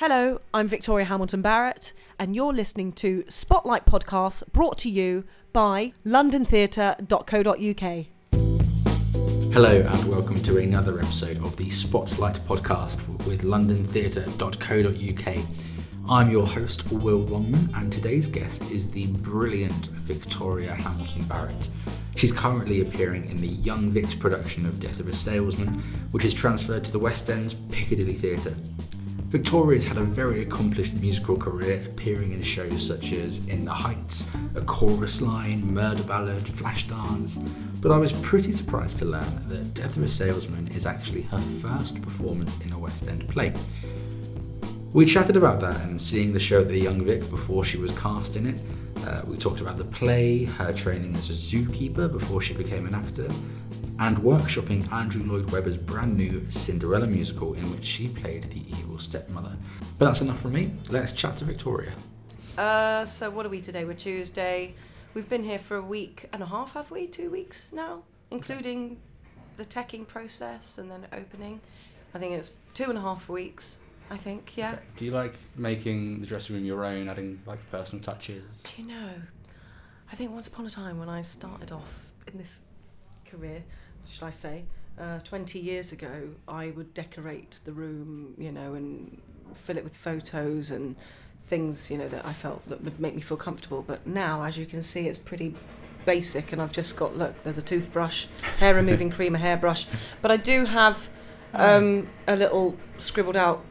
Hello, I'm Victoria Hamilton Barrett, and you're listening to Spotlight Podcast brought to you by londontheatre.co.uk. Hello, and welcome to another episode of the Spotlight Podcast with londontheatre.co.uk. I'm your host, Will Longman, and today's guest is the brilliant Victoria Hamilton Barrett. She's currently appearing in the Young Vic's production of Death of a Salesman, which is transferred to the West End's Piccadilly Theatre. Victoria's had a very accomplished musical career, appearing in shows such as In the Heights, A Chorus Line, Murder Ballad, Flashdance, but I was pretty surprised to learn that Death of a Salesman is actually her first performance in a West End play. We chatted about that and seeing the show at the Young Vic before she was cast in it. Uh, we talked about the play, her training as a zookeeper before she became an actor, and workshopping Andrew Lloyd Webber's brand new Cinderella musical in which she played the evil stepmother. But that's enough from me. Let's chat to Victoria. Uh, so what are we today? We're Tuesday. We've been here for a week and a half, have we? Two weeks now, including the teching process and then opening. I think it's two and a half weeks. I think, yeah. Do you like making the dressing room your own, adding like personal touches? Do you know? I think once upon a time when I started off in this career, should I say, uh, 20 years ago, I would decorate the room, you know, and fill it with photos and things, you know, that I felt that would make me feel comfortable. But now, as you can see, it's pretty basic, and I've just got look. There's a toothbrush, hair removing cream, a hairbrush, but I do have um, a little scribbled out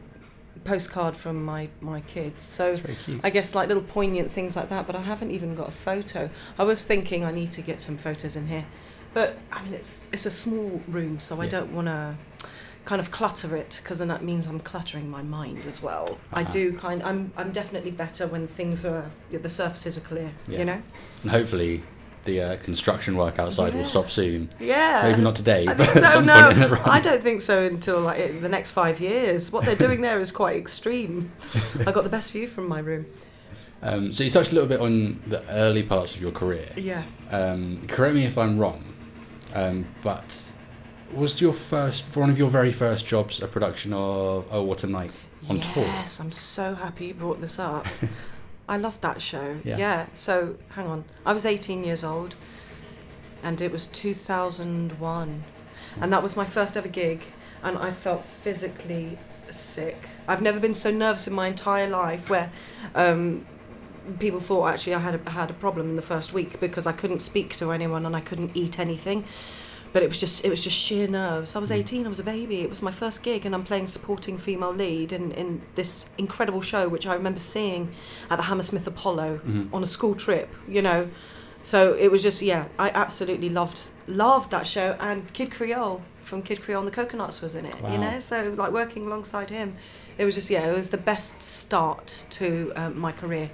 postcard from my my kids. So i guess like little poignant things like that but i haven't even got a photo. I was thinking i need to get some photos in here but i mean it's it's a small room so i don't want to kind of clutter it because then that means i'm cluttering my mind as well i Uh-huh. do kind i'm i'm definitely better when things are the surfaces are clear Yeah. you know And hopefully the uh, construction work outside will stop soon. yeah Maybe not today, I but think at so. some No, point in the run. I don't think so until like the next five years. What they're doing there is quite extreme. I got the best view from my room. Um, so you touched a little bit on the early parts of your career. Yeah. Um, correct me if I'm wrong, um, but was your first, for one of your very first jobs, a production of Oh What a Night on tour? yes, I'm so happy you brought this up. I loved that show. Yeah. So hang on, I was 18 years old, and it was 2001, and that was my first ever gig, and I felt physically sick. I've never been so nervous in my entire life. Where. Um, People thought actually I had a, had a problem in the first week because I couldn't speak to anyone and I couldn't eat anything, but it was just it was just sheer nerves. I was 18, I was a baby. It was my first gig, and I'm playing supporting female lead in, in this incredible show, which I remember seeing at the Hammersmith Apollo Mhm. on a school trip. You know, so it was just yeah, I absolutely loved loved that show, and Kid Creole from Kid Creole and the Coconuts was in it. Wow. You know, so like working alongside him, it was just yeah, it was the best start to um, my career.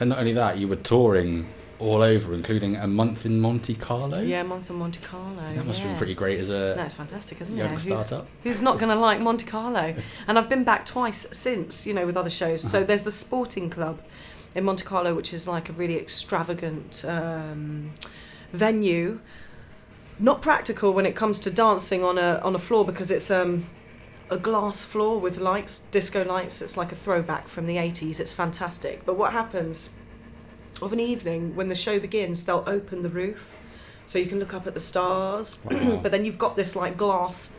And not only that, you were touring all over, including a month in Monte Carlo. Yeah, a Month in Monte Carlo. That must have been pretty great as a No, it's fantastic, isn't young it? Who's, startup. who's not going to like Monte Carlo? And I've been back twice since, you know, with other shows. So Uh-huh. there's the Sporting Club in Monte Carlo, which is like a really extravagant um, venue. Not practical when it comes to dancing on a on a floor because it's um, a glass floor with lights, disco lights. It's like a throwback from the 80s. It's fantastic. But what happens of an evening when the show begins, they'll open the roof so you can look up at the stars. Wow. but then you've got this like glass,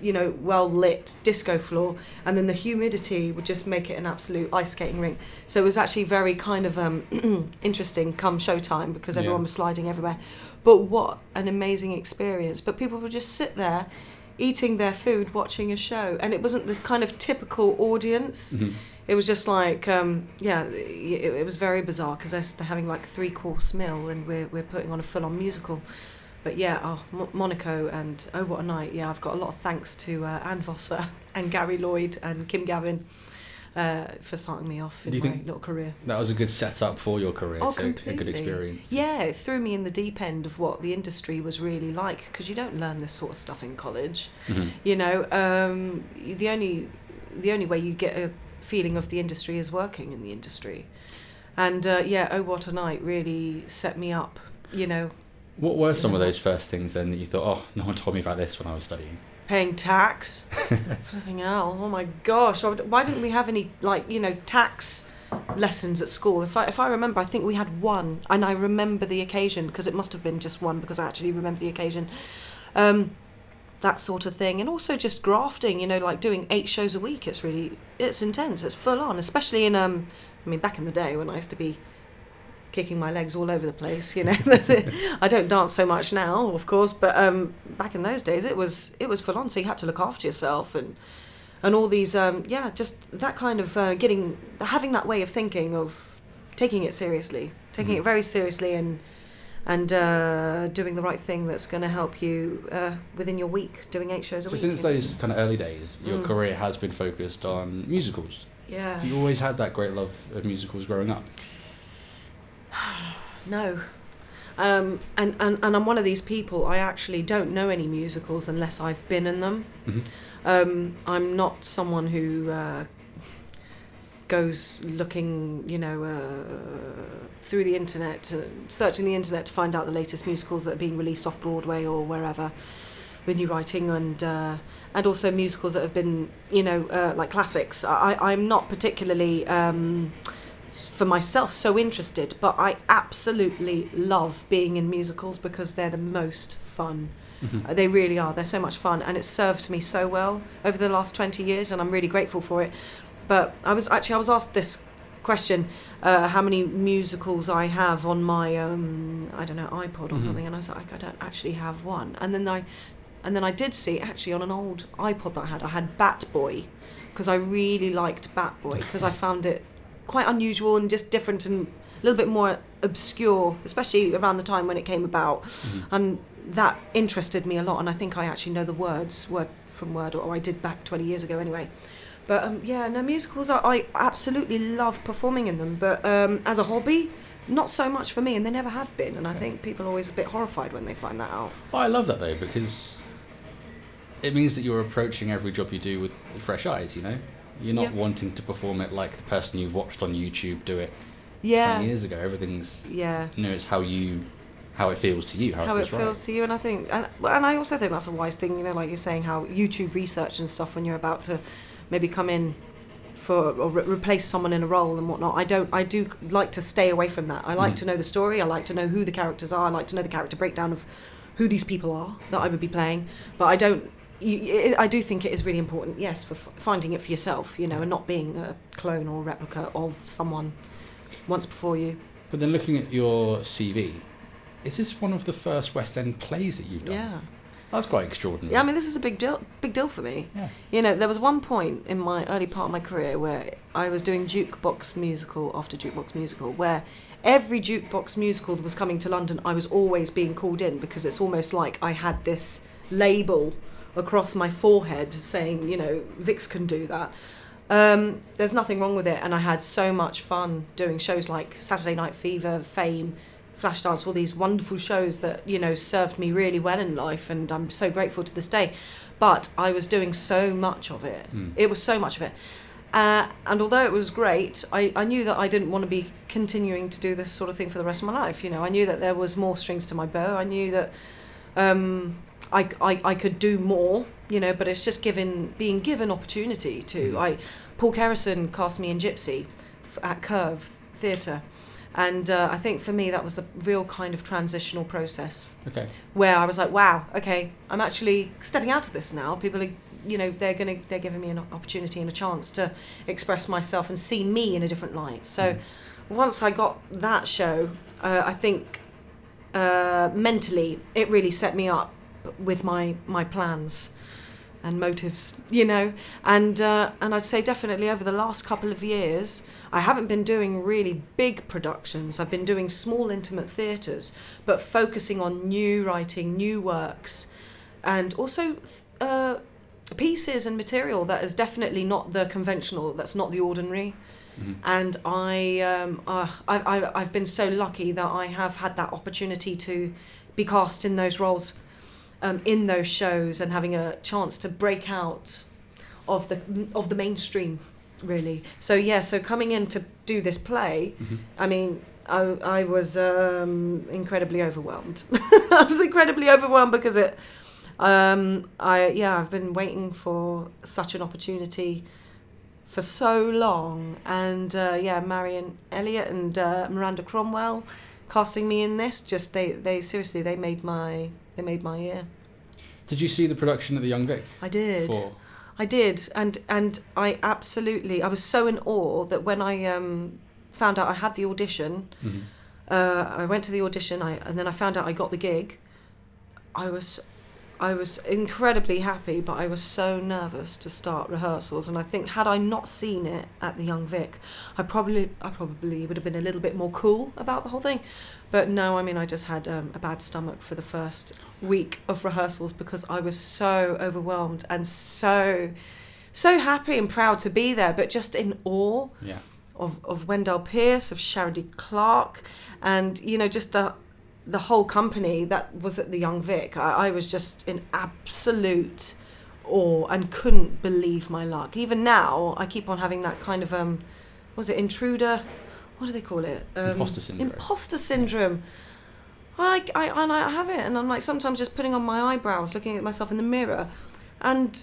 you know, well lit disco floor, and then the humidity would just make it an absolute ice skating rink. So it was actually very kind of um, interesting come showtime because Yeah. everyone was sliding everywhere. But what an amazing experience! But people would just sit there. Eating their food, watching a show, and it wasn't the kind of typical audience. Mhm. it was just like um, yeah it, it was very bizarre because they're, having like three course meal and we're, we're putting on a full-on musical. But yeah oh, Mo- monaco and oh what a night. Yeah i've got a lot of thanks to uh, anne vosser and gary lloyd and kim gavin uh, for starting me off in Do you my think- little career That was a good setup for your career. Oh, so a good experience. yeah it threw me in the deep end of what the industry was really like because you don't learn this sort of stuff in college Mhm. you know um, the only the only way you get a feeling of the industry is working in the industry and uh, yeah oh what a night really set me up you know What were some of those first things then that you thought, oh, no one told me about this when I was studying? Paying tax. Flipping hell! Oh my gosh! Why didn't we have any like you know tax lessons at school? If I if I remember, I think we had one, and I remember the occasion because it must have been just one because I actually remember the occasion. Um, that sort of thing, and also just grafting. You know, like doing eight shows a week. It's really it's intense. It's full on, especially in um. I mean, back in the day when I used to be kicking my legs all over the place. You know, I don't dance so much now, of course, but um, back in those days, it was it was full on. So you had to look after yourself and and all these um, yeah, just that kind of uh, getting having that way of thinking of taking it seriously, taking Mhm. it very seriously, and and uh, doing the right thing that's going to help you uh, within your week, doing eight shows a So week. since those kind of early days, your Mm. career has been focused on musicals. yeah, You always had that great love of musicals growing up. No. Um, and, and, and I'm one of these people, I actually don't know any musicals unless I've been in them. Mhm. Um, I'm not someone who uh, goes looking, you know, uh, through the internet, uh, searching the internet to find out the latest musicals that are being released off Broadway or wherever with new writing and uh, and also musicals that have been, you know, uh, like classics. I, I'm not particularly. Um, for myself so interested but i absolutely love being in musicals because they're the most fun Mhm. Uh, they really are they're so much fun and it's served me so well over the last 20 years and i'm really grateful for it but i was actually i was asked this question uh, how many musicals i have on my um, i don't know ipod or Mhm. something and i was like i don't actually have one and then i and then i did see actually on an old ipod that i had i had bat boy because i really liked bat boy because i found it quite unusual and just different and a little bit more obscure, especially around the time when it came about. Mhm. And that interested me a lot. And I think I actually know the words word from word, or I did back 20 years ago anyway. But um, yeah, no, musicals, I, I absolutely love performing in them. But um, as a hobby, not so much for me, and they never have been. And I think people are always a bit horrified when they find that out. Well, I love that though because it means that you're approaching every job you do with fresh eyes. You know, you're not Yeah. wanting to perform it like the person you've watched on YouTube do it Yeah. 20 years ago. Everything's Yeah. you know, it's how you how it feels to you, how, how it it feels, feels to you and i think and, and i also think that's a wise thing you know like you're saying how youtube research and stuff when you're about to maybe come in for or re- replace someone in a role and whatnot i don't i do like to stay away from that i like Mm. to know the story i like to know who the characters are i like to know the character breakdown of who these people are that i would be playing but i don't you, I do think it is really important, yes, for f- finding it for yourself, you know, and not being a clone or replica of someone once before you. But then looking at your CV, is this one of the first West End plays that you've done? Yeah. That's quite extraordinary. Yeah, I mean, this is a big deal, big deal for me. Yeah. You know, there was one point in my early part of my career where I was doing jukebox musical after jukebox musical, where every jukebox musical that was coming to London, I was always being called in because it's almost like I had this label across my forehead saying, you know, Vix can do that. Um, there's nothing wrong with it, and I had so much fun doing shows like Saturday Night Fever, Fame, Flashdance, all these wonderful shows that you know served me really well in life, and I'm so grateful to this day. But I was doing so much of it. Mm. It was so much of it. Uh, and although it was great, I, I knew that I didn't want to be continuing to do this sort of thing for the rest of my life. You know, I knew that there was more strings to my bow. I knew that um, I, I, I could do more, you know, but it's just given being given opportunity to. Mhm. I Paul Kerryson cast me in Gypsy f- at Curve Theatre. And uh, I think for me, that was the real kind of transitional process Okay. where I was like, wow, okay, I'm actually stepping out of this now. People are, you know, they're gonna they're giving me an opportunity and a chance to express myself and see me in a different light. So Mm. once I got that show, uh, I think uh, mentally it really set me up with my my plans and motives, you know. And uh, and I'd say definitely over the last couple of years, I haven't been doing really big productions. I've been doing small intimate theatres, but focusing on new writing, new works, and also uh, pieces and material that is definitely not the conventional. That's not the ordinary. Mhm. And I, um, uh, I, I, I've been so lucky that I have had that opportunity to be cast in those roles, um, in those shows, and having a chance to break out of the of the mainstream, really. So yeah, so coming in to do this play, Mhm. I mean, I, I was um, incredibly overwhelmed. I was incredibly overwhelmed because it. Um, I yeah, I've been waiting for such an opportunity for so long, and uh, yeah, Marianne Elliott and uh, Miranda Cromwell casting me in this. Just they they seriously they made my they made my year. Did you see the production at the Young Vic? I did. For I did, and and I absolutely I was so in awe that when I um, found out I had the audition, Mhm. uh, I went to the audition, I and then I found out I got the gig. I was, I was incredibly happy, but I was so nervous to start rehearsals, and I think had I not seen it at the Young Vic, I probably I probably would have been a little bit more cool about the whole thing. But no, I mean I just had um, a bad stomach for the first week of rehearsals because I was so overwhelmed and so so happy and proud to be there, but just in awe yeah. of, of Wendell Pierce, of Sharon D. Clarke, and you know just the the whole company that was at the Young Vic. I, I was just in absolute awe and couldn't believe my luck. Even now, I keep on having that kind of um, was it intruder? What do they call it? Um, Imposter syndrome. Imposter syndrome. I, I and I have it, and I'm like sometimes just putting on my eyebrows, looking at myself in the mirror, and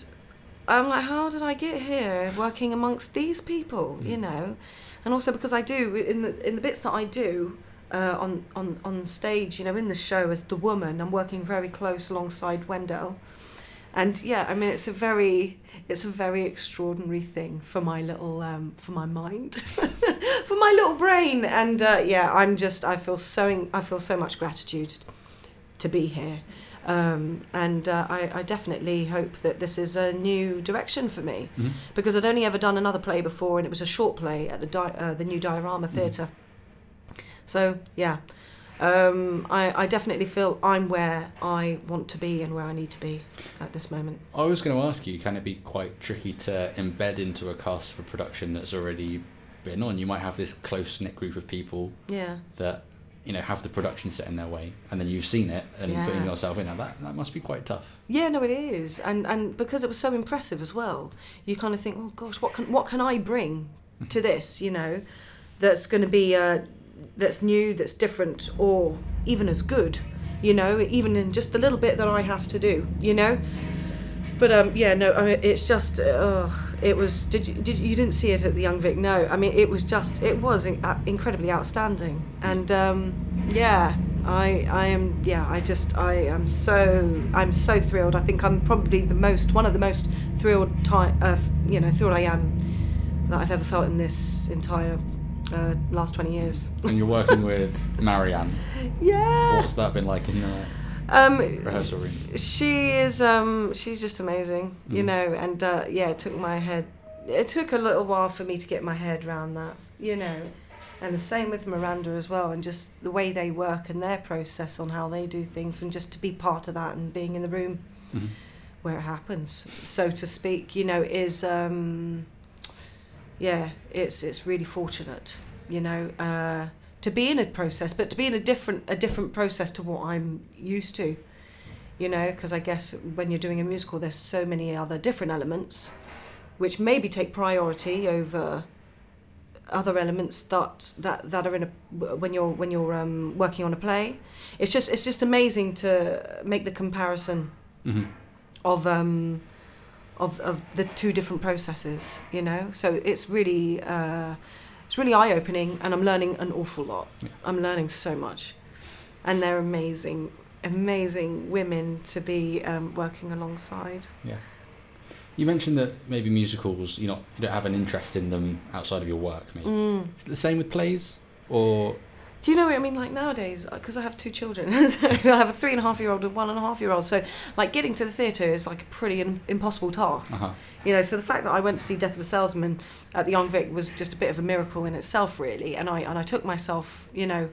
I'm like, how did I get here working amongst these people? You Mm. know, and also because I do in the in the bits that I do uh, on on on stage, you know, in the show as the woman, I'm working very close alongside Wendell, and yeah, I mean it's a very it's a very extraordinary thing for my little um, for my mind, for my little brain, and uh, yeah, I'm just I feel so I feel so much gratitude to be here. Um, and uh, I, I definitely hope that this is a new direction for me Mhm. because I'd only ever done another play before, and it was a short play at the di- uh, the new Diorama Theatre. So yeah, um, I, I definitely feel I'm where I want to be and where I need to be at this moment. I was going to ask you, can it be quite tricky to embed into a cast of a production that's already been on? You might have this close knit group of people Yeah, that you know have the production set in their way, and then you've seen it and Yeah. putting yourself in there. That that must be quite tough. yeah, no, it is, and and because it was so impressive as well, you kind of think, oh gosh, what can what can I bring to this? You know, that's going to be uh, that's new, that's different, or even as good. You know, even in just the little bit that I have to do. You know, but um, yeah, no, I mean, it's just, uh, it was. Did you did you, didn't see it at the Young Vic? No, I mean, it was just, it was uh, incredibly outstanding, and um, yeah, I I am yeah, I just I am so I'm so thrilled. I think I'm probably the most one of the most thrilled time, uh, you know, thrilled I am that I've ever felt in this entire uh, last twenty years. And you're working with Marianne. Yeah. What's that been like in the Um, rehearsal room? she is um she's just amazing you Mm. know and uh, yeah it took my head it took a little while for me to get my head around that you know and the same with miranda as well and just the way they work and their process on how they do things and just to be part of that and being in the room Mhm. where it happens so to speak you know is um yeah it's it's really fortunate you know uh to be in a process but to be in a different a different process to what i'm used to you know because i guess when you're doing a musical there's so many other different elements which maybe take priority over other elements that that that are in a when you're when you're um, working on a play. It's just it's just amazing to make the comparison hmm of um of of the two different processes you know so it's really uh it's really eye opening and I'm learning an awful lot Yeah. I'm learning so much and they're amazing amazing women to be um, working alongside Yeah. You mentioned that maybe musicals, you not you don't have an interest in them outside of your work. Maybe mm. is it the same with plays, or Do you know what I mean? Like nowadays, because I have two children, so I have a three and a half year old and one and a half year old. So, like, getting to the theatre is like a pretty im- impossible task. uh-huh. You know, so the fact that I went to see Death of a Salesman at the Young Vic was just a bit of a miracle in itself, really. And I and I took myself, you know,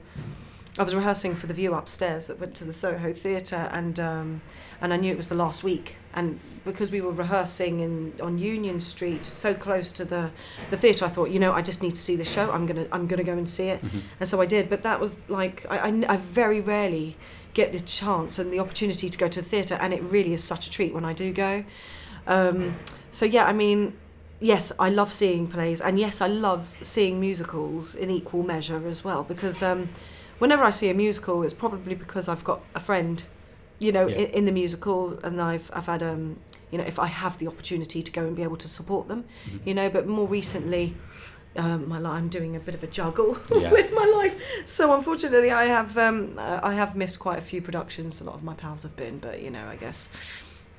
I was rehearsing for the View upstairs that went to the Soho Theatre, and um, and I knew it was the last week, and because we were rehearsing in on Union Street, so close to the the theatre, I thought, you know, I just need to see the show. I'm gonna I'm gonna go and see it, Mhm. and so I did. But that was like I, I, I very rarely get the chance and the opportunity to go to the theatre, and it really is such a treat when I do go. Um, so yeah, I mean, yes, I love seeing plays, and yes, I love seeing musicals in equal measure as well. Because um, whenever I see a musical, it's probably because I've got a friend, you know, Yeah. in, in the musical, and I've I've had um, you know, if I have the opportunity to go and be able to support them, Mhm. you know, but more recently. Um, my li- I'm doing a bit of a juggle Yeah. with my life, so unfortunately, I have um, uh, I have missed quite a few productions. A lot of my pals have been, but you know, I guess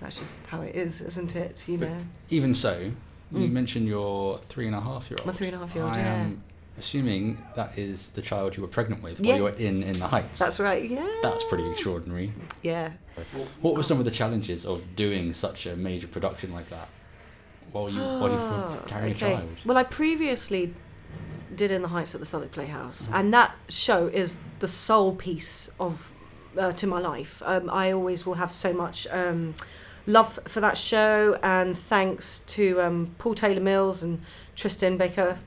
that's just how it is, isn't it? You But- know, Even so, you Mm. mentioned your three and a half year old. My three and a half year old, I yeah. am assuming that is the child you were pregnant with Yeah. while you were in in the Heights. that's right. Yeah, That's pretty extraordinary. Yeah. What were some of the challenges of doing such a major production like that while you while you Ah, were carrying okay. a child? Well, I previously did In the Heights at the Southwark Playhouse, and that show is the sole piece of uh, to my life. Um, I always will have so much um, love for that show, and thanks to um, Paul Taylor Mills and Tristan Baker.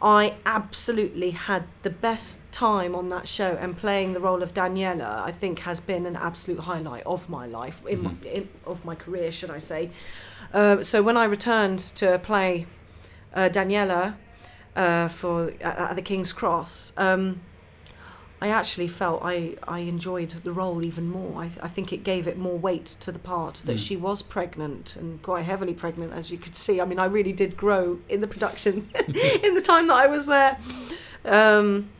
I absolutely had the best time on that show, and playing the role of Daniela, I think, has been an absolute highlight of my life, in, my, in of my career, should I say. Uh, so when I returned to play uh, Daniela uh, for at, at the King's Cross, um, I actually felt I, I enjoyed the role even more. I, I think it gave it more weight to the part that Mm. she was pregnant and quite heavily pregnant, as you could see. I mean, I really did grow in the production in the time that I was there. Um,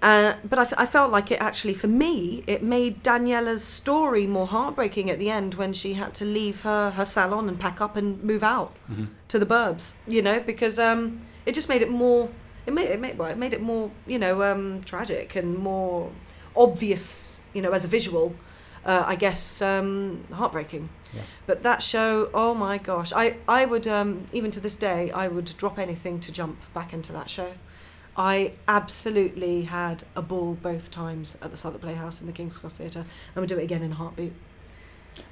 uh, but I, f- I felt like it actually, for me, it made Daniela's story more heartbreaking at the end when she had to leave her, her salon and pack up and move out Mhm. to the burbs, you know, because um, it just made it more, it made it made, well, it made it more, you know, um, tragic and more obvious, you know, as a visual, uh, I guess, um, heartbreaking. Yeah. But that show, oh my gosh, I, I would, um, even to this day, I would drop anything to jump back into that show. I absolutely had a ball both times at the Southwark Playhouse and the King's Cross Theatre, and would do it again in a heartbeat.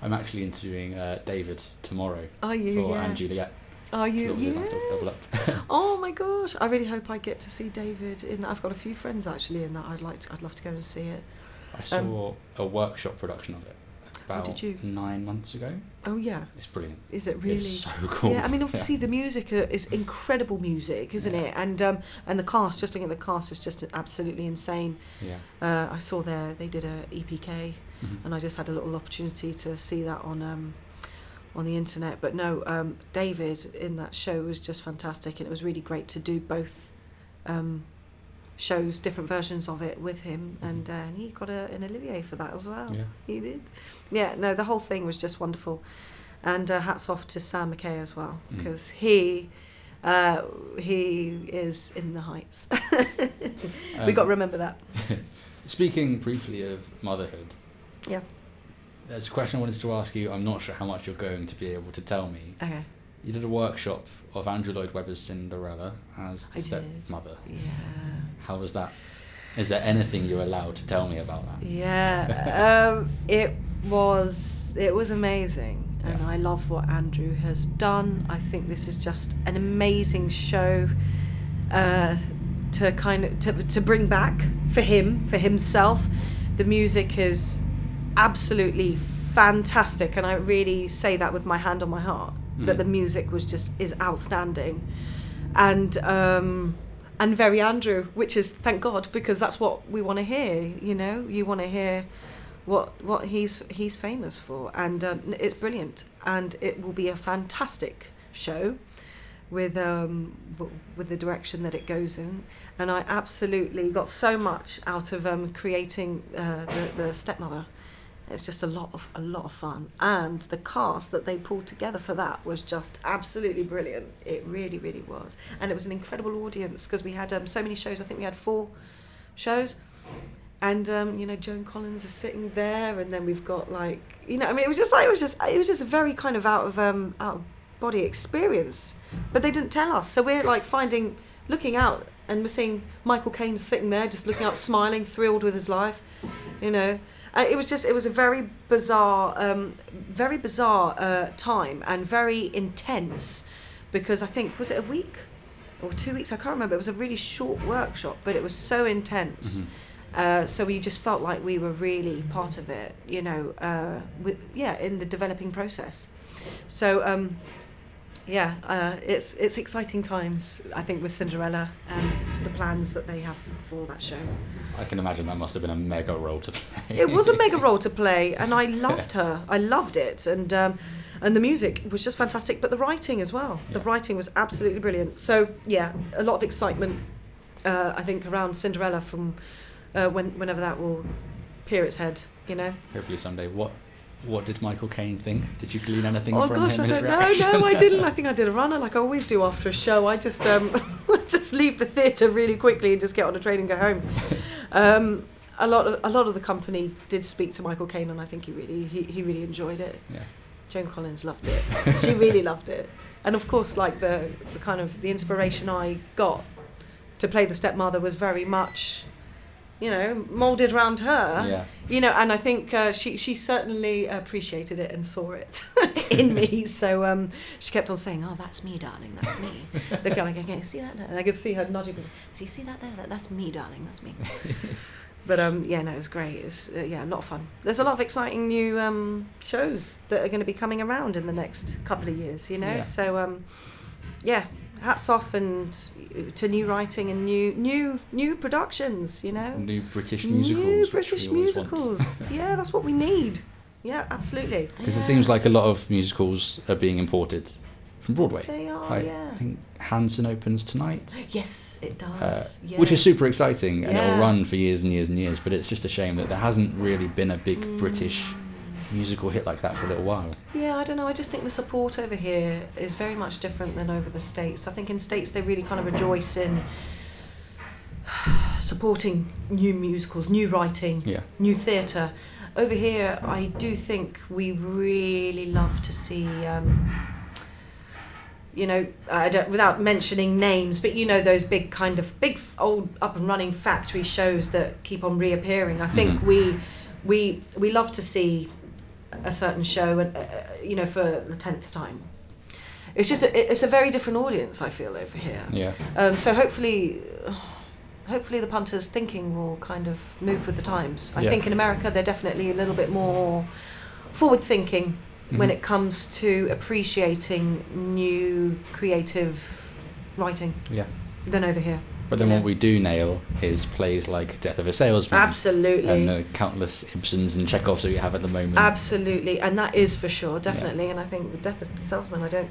I'm actually interviewing uh, David tomorrow Are you? for yeah. and Juliet. Are you? Little Zip After Double Yes. Oh my gosh! I really hope I get to see David. In I've got a few friends actually in that. I'd like to. I'd love to go and see it. I saw a workshop production of it about Um, did you? nine months ago. Oh yeah, It's brilliant. is it really? It's so cool. Yeah, I mean, obviously the music uh, is incredible music, isn't Yeah. it? And um, and the cast, just looking at the cast, is just absolutely insane. Yeah. Uh, I saw there they did a EPK, Mhm. and I just had a little opportunity to see that on um, on the internet. But no, um, David in that show was just fantastic, and it was really great to do both um, shows, different versions of it with him, and, uh, and he got a, an Olivier for that as well. Yeah. He did. Yeah, no, the whole thing was just wonderful, and uh, hats off to Sam Mackay as well Mm. because he. Uh, he is in the heights. we got to Um, remember that. Speaking briefly of motherhood, Yeah. There's a question I wanted to ask you. I'm not sure how much you're going to be able to tell me. Okay. You did a workshop of Andrew Lloyd Webber's Cinderella as the stepmother. Yeah. How was that? Is there anything you're allowed to tell me about that? Yeah, um, it was it was amazing, and Yeah. I love what Andrew has done. I think this is just an amazing show uh, to kind of to, to bring back for him for himself. The music is absolutely fantastic, and I really say that with my hand on my heart that Mhm. the music was just is outstanding, and. Um, and very Andrew, which is thank God because that's what we want to hear. You know, you want to hear what what he's he's famous for, and um, it's brilliant, and it will be a fantastic show with um with the direction that it goes in, and I absolutely got so much out of um creating uh, the the stepmother. It's just a lot of a lot of fun, and the cast that they pulled together for that was just absolutely brilliant. It really, really was, and it was an incredible audience because we had um, so many shows. I think we had four shows, and um, you know Joan Collins is sitting there, and then we've got like you know I mean it was just like it was just it was just a very kind of out of um, out of body experience, but they didn't tell us, so we're like finding looking out and we're seeing Michael Caine sitting there just looking up, smiling, thrilled with his life, you know. Uh, it was just it was a very bizarre um, very bizarre uh, time and very intense because I think was it a week or two weeks? I can't remember. It was a really short workshop but it was so intense. Mhm. uh, so we just felt like we were really part of it you know uh, with yeah in the developing process. So um, yeah uh, it's it's exciting times I think with Cinderella the plans that they have for that show. I can imagine that must have been a mega role to play. It was a mega role to play, and I loved her. I loved it, and um, and the music was just fantastic, but the writing as well. The writing was absolutely brilliant. So yeah, a lot of excitement. Uh, I think around Cinderella from uh, when whenever that will peer its head. You know. Hopefully someday. What What did Michael Caine think? Did you glean anything Oh from gosh, him? I don't know. No, I didn't. I think I did a runner like I always do after a show. I just um, just leave the theatre really quickly and just get on a train and go home. Um, a lot of a lot of the company did speak to Michael Caine, and I think he really he, he really enjoyed it. yeah. Joan Collins loved it. she really loved it, and of course, like the the kind of the inspiration I got to play the stepmother was very much, you know, molded around her. Yeah. you know and i think uh, she she certainly appreciated it and saw it in me. So um, she kept on saying oh that's me darling that's me. Looking like okay see that there? and i could see her nodding. So you see that there? That, that's me darling that's me. But um, yeah no it was great. It's uh, yeah a lot of fun. There's a lot of exciting new um, shows that are going to be coming around in the next couple of years you know? Yeah. so um, yeah hats off and uh, to new writing and new new new productions you know New British musicals. New British we always want. musicals. yeah, that's what we need. Yeah, absolutely. Because it seems like a lot of musicals are being imported from Broadway. They are, Like, yeah. I think Hansen opens tonight, Yes, it does. uh, yeah. which is super exciting, and Yeah. it'll run for years and years and years. But it's just a shame that there hasn't really been a big Mm. British musical hit like that for a little while. Yeah, I don't know. I just think the support over here is very much different than over the states. I think in states they really kind of rejoice in supporting new musicals, new writing, Yeah. new theatre. Over here, I do think we really love to see. Um, you know, I don't, without mentioning names, but you know those big kind of big old up and running factory shows that keep on reappearing. I think Mhm. we we we love to see a certain show and uh, you know for the tenth time. It's just a, it's a very different audience. I feel over here. Yeah. Um, so hopefully, hopefully the punters' thinking will kind of move with the times. I Yeah. think in America they're definitely a little bit more forward thinking when Mhm. it comes to appreciating new creative writing Yeah. than over here. But then you what we do nail is plays like Death of a Salesman. Absolutely. And the countless Ibsens and Chekhovs that we have at the moment. Absolutely, and that is for sure, definitely. And I think with Death of the Salesman, I don't,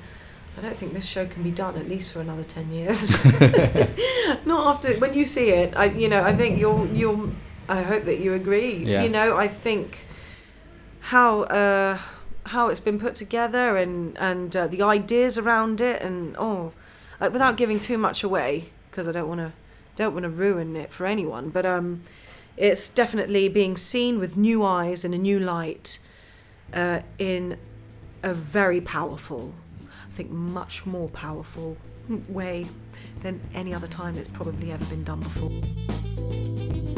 I don't think this show can be done at least for another ten years. Not after when you see it, I, you know, I think you'll, you'll. I hope that you agree. Yeah. You know, I think how uh, how it's been put together and and uh, the ideas around it, and oh, uh, without giving too much away, because I don't want to don't want to ruin it for anyone, but um, it's definitely being seen with new eyes and a new light uh, in a very powerful, I think much more powerful way than any other time it's probably ever been done before.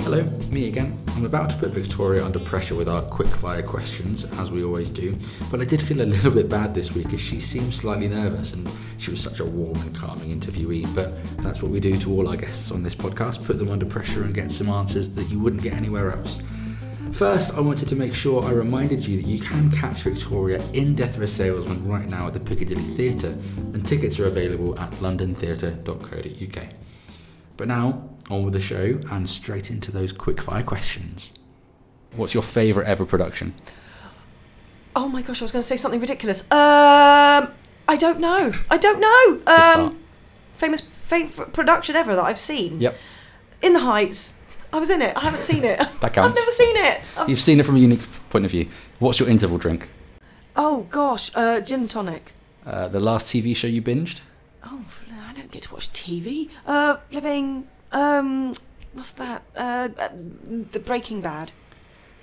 Hello, me again. I'm about to put Victoria under pressure with our quick-fire questions, as we always do, but I did feel a little bit bad this week as she seemed slightly nervous and she was such a warm and calming interviewee. But that's what we do to all our guests on this podcast put them under pressure and get some answers that you wouldn't get anywhere else. First, I wanted to make sure I reminded you that you can catch Victoria in Death of a Salesman right now at the Piccadilly Theatre, and tickets are available at londontheatre.co.uk. But now, on with the show and straight into those quickfire questions. What's your favourite ever production? Oh my gosh, I was going to say something ridiculous. Um, I don't know. I don't know. Um, famous favorite production ever that I've seen. Yep, In the Heights. I was in it. I haven't seen it. that counts. I've never seen it. I've- You've seen it from a unique point of view. What's your interval drink? oh gosh, uh, gin and tonic. Uh, the last TV show you binged? Oh, I don't get to watch TV. Uh, living. Um, what's that? Uh, uh, the Breaking Bad.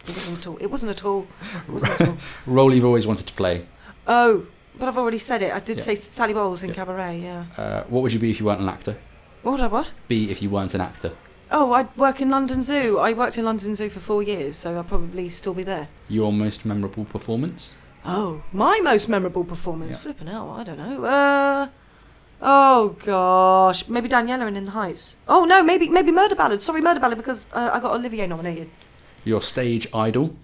It wasn't at all. It wasn't at all. It wasn't at all. Role you've always wanted to play. Oh, but I've already said it. I did Yeah. say Sally Bowles in Yeah. Cabaret. Yeah. Uh, what would you be if you weren't an actor? What would I what? Be if you weren't an actor. Oh, I work in London Zoo. I worked in London Zoo for four years, so I'll probably still be there. Your most memorable performance? Oh, my most memorable performance. Yeah. Flipping hell, I don't know. Uh, oh gosh, maybe Daniela in In the Heights. Oh no, maybe maybe Murder Ballad. Sorry, Murder Ballad because uh, I got Olivier nominated. Your stage idol?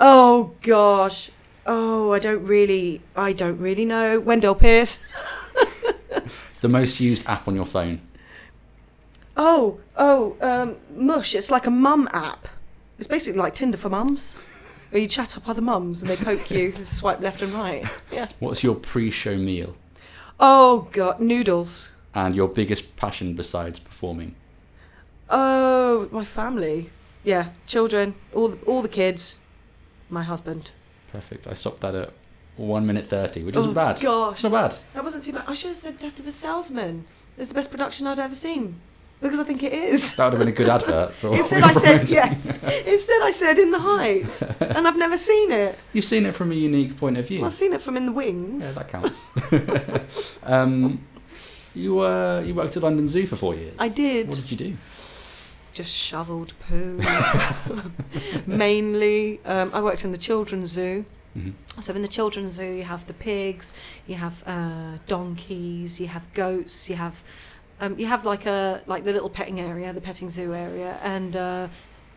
Oh gosh. Oh, I don't really, I don't really know. Wendell Pierce. The most used app on your phone? Oh, oh, um, Mush. It's like a mum app. It's basically like Tinder for mums, where you chat up other mums and they poke you, swipe left and right. Yeah. What's your pre-show meal Oh god, noodles. and your biggest passion besides performing? Oh, my family. Yeah, children, all the, all the kids, my husband. Perfect. I stopped that at one minute thirty, which isn't oh bad. gosh, It's not bad. that wasn't too bad. I should have said Death of a Salesman. It's the best production I'd ever seen because I think it is. That would have been a good advert for. Instead, I said yeah. Instead, I said In the Heights, and I've never seen it. You've seen it from a unique point of view. I've seen it from In the Wings. Yeah, that counts. um, you uh, you worked at London Zoo for four years. I did. What did you do? just shoveled poo. Mainly, um, I worked in the children's zoo. Mhm. So in the children's zoo, you have the pigs, you have uh, donkeys, you have goats, you have um, you have like a like the little petting area, the petting zoo area, and uh,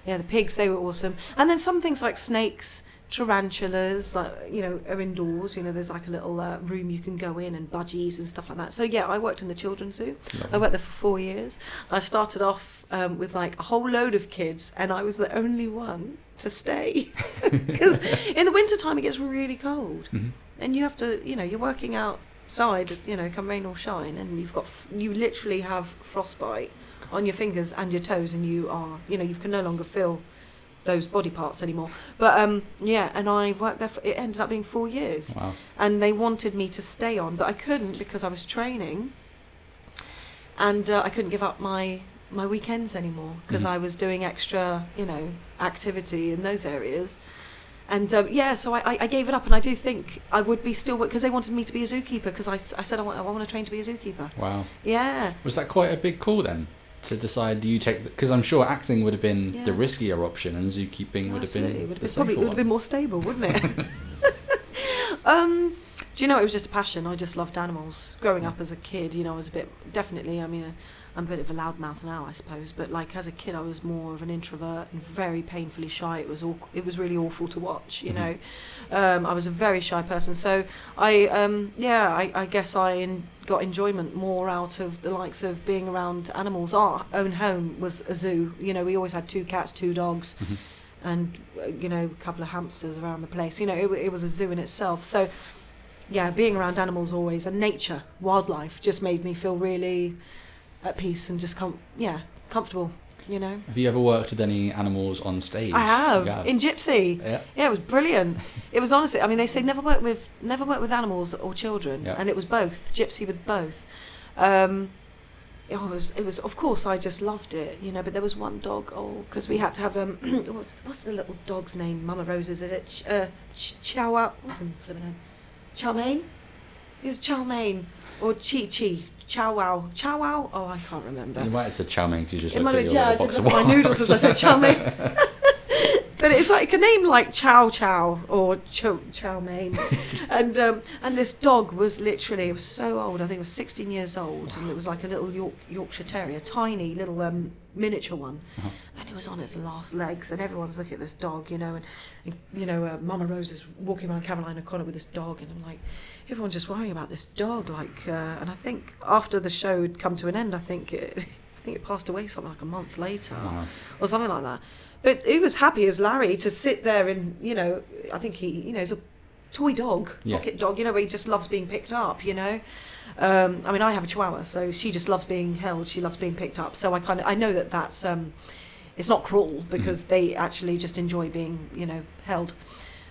yeah, the pigs they were awesome. And then some things like snakes, tarantulas, like you know, are indoors. You know, there's like a little uh, room you can go in and budgies and stuff like that. So yeah, I worked in the children's zoo. I worked there for four years. I started off um, with like a whole load of kids, and I was the only one to stay because in the winter time it gets really cold, Mhm. and you have to, you know, you're working outside, you know, come rain or shine, and you've got, you literally have frostbite on your fingers and your toes, and you are, you know, you can no longer feel those body parts anymore. But um, yeah, and I worked there. For, it ended up being four years Wow. and they wanted me to stay on, but I couldn't because I was training, and uh, I couldn't give up my my weekends anymore because Mhm. I was doing extra, you know, activity in those areas. And um, yeah, so I, I- gave it up, and I do think I would be still because they wanted me to be a zookeeper because I, I said I want, I want to train to be a zookeeper. Wow. Yeah, Was that quite a big call then to decide do you take? Because I'm sure acting would have been the riskier option, and zookeeping would have been It would have probably would have been more stable, wouldn't it? um, do you know it was just a passion? I just loved animals. Growing up as a kid, you know, I was a bit definitely. I mean, I'm a bit of a loudmouth now, I suppose. But like as a kid, I was more of an introvert and very painfully shy. It was all. It was really awful to watch. You Mhm. know, um, I was a very shy person. So I, um, yeah, I, I guess I in, got enjoyment more out of the likes of being around animals. Our own home was a zoo. You know, we always had two cats, two dogs Mhm. and uh, you know a couple of hamsters around the place you know it, it was a zoo in itself so yeah being around animals always and nature wildlife just made me feel really at peace and just com- yeah comfortable you know Have you ever worked with any animals on stage? i have, have. in gypsy yeah. yeah it was brilliant it was honestly i mean they say never work with never work with animals or children Yeah. and it was both gypsy with both um it was, it was, of course, I just loved it, you know. But there was one dog, oh, because we had to have um, what's what's the little dog's name? Mama Rose's, is it? Ch- uh, Ch- Chow, what's the flipping name? Charmaine? Is Charmaine or Chi Chi? Chow Wow, Chow Wow? Oh, I can't remember. You might have said chow mein because you just It looked might at your yeah, box of my noodles as I said chow mein. but it's like a name like Chow Chow or Chow Chow Mein. and um, and this dog was literally it was so old. I think it was 16 years old, and it was like a little York, Yorkshire Terrier, a tiny little um, miniature one, Uh-huh. and it was on its last legs. And everyone's looking at this dog, you know, and, and you know, uh, Mama Rose is walking around Caroline O'Connor with this dog, and I'm like. Everyone's just worrying about this dog, like, uh, and I think after the show had come to an end, I think it, I think it passed away something like a month later or something like that. But he was happy as Larry to sit there and, you know, I think he, you know, he's a toy dog, Yeah. pocket dog, you know, where he just loves being picked up, you know. Um, I mean, I have a chihuahua, so she just loves being held. She loves being picked up. So I kind of, I know that that's, um, it's not cruel because they actually just enjoy being, you know, held.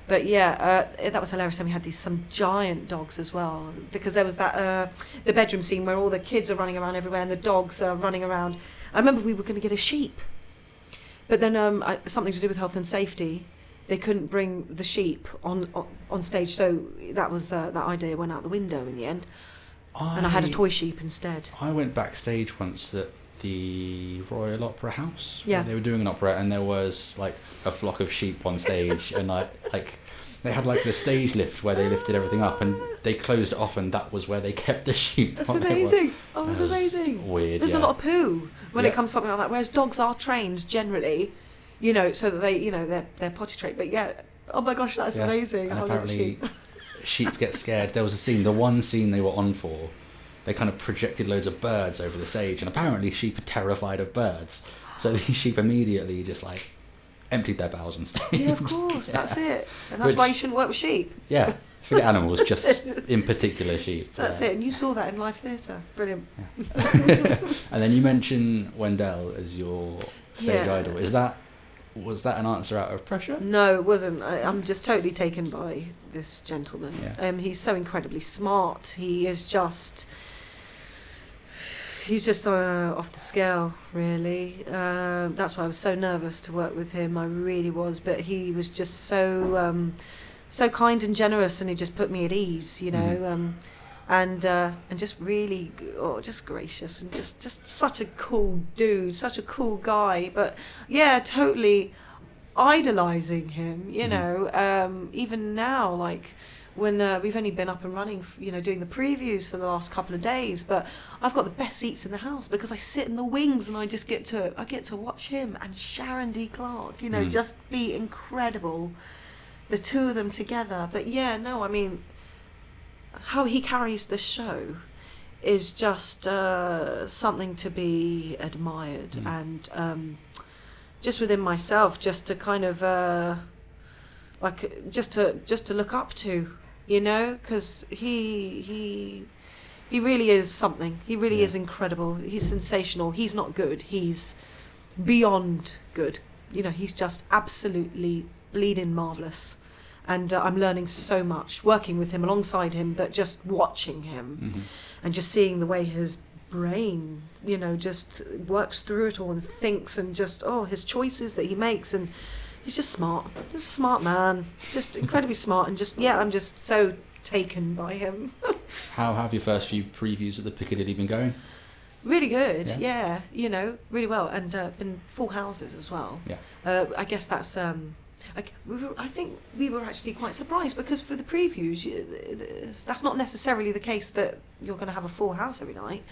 But yeah, uh, that was hilarious. And we had these some giant dogs as well because there was that uh, the bedroom scene where all the kids are running around everywhere and the dogs are running around. I remember we were going to get a sheep, but then um, I, something to do with health and safety. They couldn't bring the sheep on on, on stage, so that was uh, that idea went out the window in the end. And I had a toy sheep instead. I went backstage once at the Royal Opera House. Yeah. They were doing an opera and there was like a flock of sheep on stage and I like they had like the stage lift where they lifted everything up and they closed it off and that was where they kept the sheep. That's amazing. Oh, that's That amazing. Weird. There's yeah. a lot of poo when Yeah. it comes to something like that. Whereas dogs are trained generally, you know, so that they, you know, they're they're potty trained. But yeah, oh my gosh, that's Yeah. amazing. And apparently sheep. sheep get scared. There was a scene, the one scene they were on for they kind of projected loads of birds over the stage, and apparently sheep are terrified of birds. So these sheep immediately just like emptied their bowels on stage. Yeah, of course, that's it. And that's Which- why you shouldn't work with sheep. Yeah, forget animals, just in particular sheep. That's yeah. it. And you saw that in live theatre. Brilliant. and then you mention Wendell as your stage Yeah. idol. Is that was that an answer out of pressure? No, it wasn't. I, I'm just totally taken by this gentleman. Yeah. Um, he's so incredibly smart. He is just. He's just uh, off the scale, really. Um, that's why I was so nervous to work with him. I really was, but he was just so, um, so kind and generous, and he just put me at ease, you know. Mhm. Um, and uh, and just really, oh, just gracious and just just such a cool dude, such a cool guy. But yeah, totally idolizing him you Mhm. know um even now like when uh, we've only been up and running you know doing the previews for the last couple of days but i've got the best seats in the house because i sit in the wings and i just get to i get to watch him and Sharon D. Clarke you know Mm. just be incredible the two of them together but yeah no i mean how he carries the show is just uh, something to be admired Mm. and um, just within myself just to kind of uh, like just to just to look up to you know because he he he really is something. He really Yeah. is incredible. He's sensational. He's not good. He's beyond good. You know he's just absolutely bleeding marvelous and uh, i'm learning so much working with him alongside him but just watching him hmm and just seeing the way his brain, you know, just works through it all and thinks and just oh his choices that he makes. And he's just smart, just a smart man, just incredibly smart and just yeah, I'm just so taken by him. How have your first few previews of the Piccadilly been going? really good, Yeah. yeah. you know, really well and uh, been full houses as well. Yeah. Uh, I guess that's um. I, we were, I think we were actually quite surprised because for the previews, you, th- th- that's not necessarily the case that you're going to have a full house every night.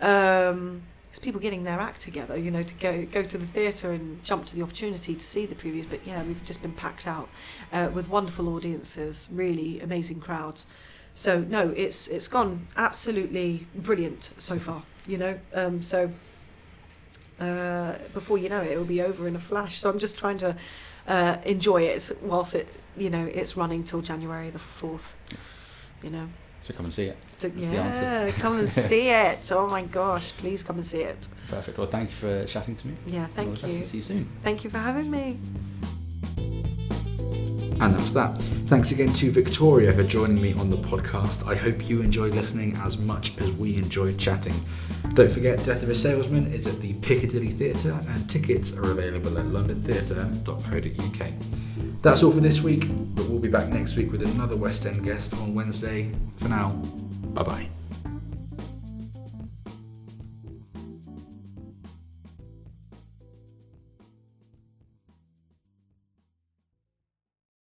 Um, it's people getting their act together, you know, to go go to the theatre and jump to the opportunity to see the previews. But yeah, we've just been packed out uh, with wonderful audiences, really amazing crowds. So no, it's it's gone absolutely brilliant so far. You know, um, so uh, before you know it, it will be over in a flash. So I'm just trying to uh, enjoy it whilst it, you know, it's running till January the fourth. You know, So come and see it. so, That's the yeah, come and see it. Oh my gosh, please come and see it. Perfect. Well, thank you for chatting to me. Yeah, All thank the best you. and see you soon. Thank you for having me. And that's that. Thanks again to Victoria for joining me on the podcast. I hope you enjoyed listening as much as we enjoyed chatting. Don't forget, Death of a Salesman is at the Piccadilly Theatre and tickets are available at londontheatre.co.uk. That's all for this week, but we'll be back next week with another West End guest on Wednesday. For now, bye bye.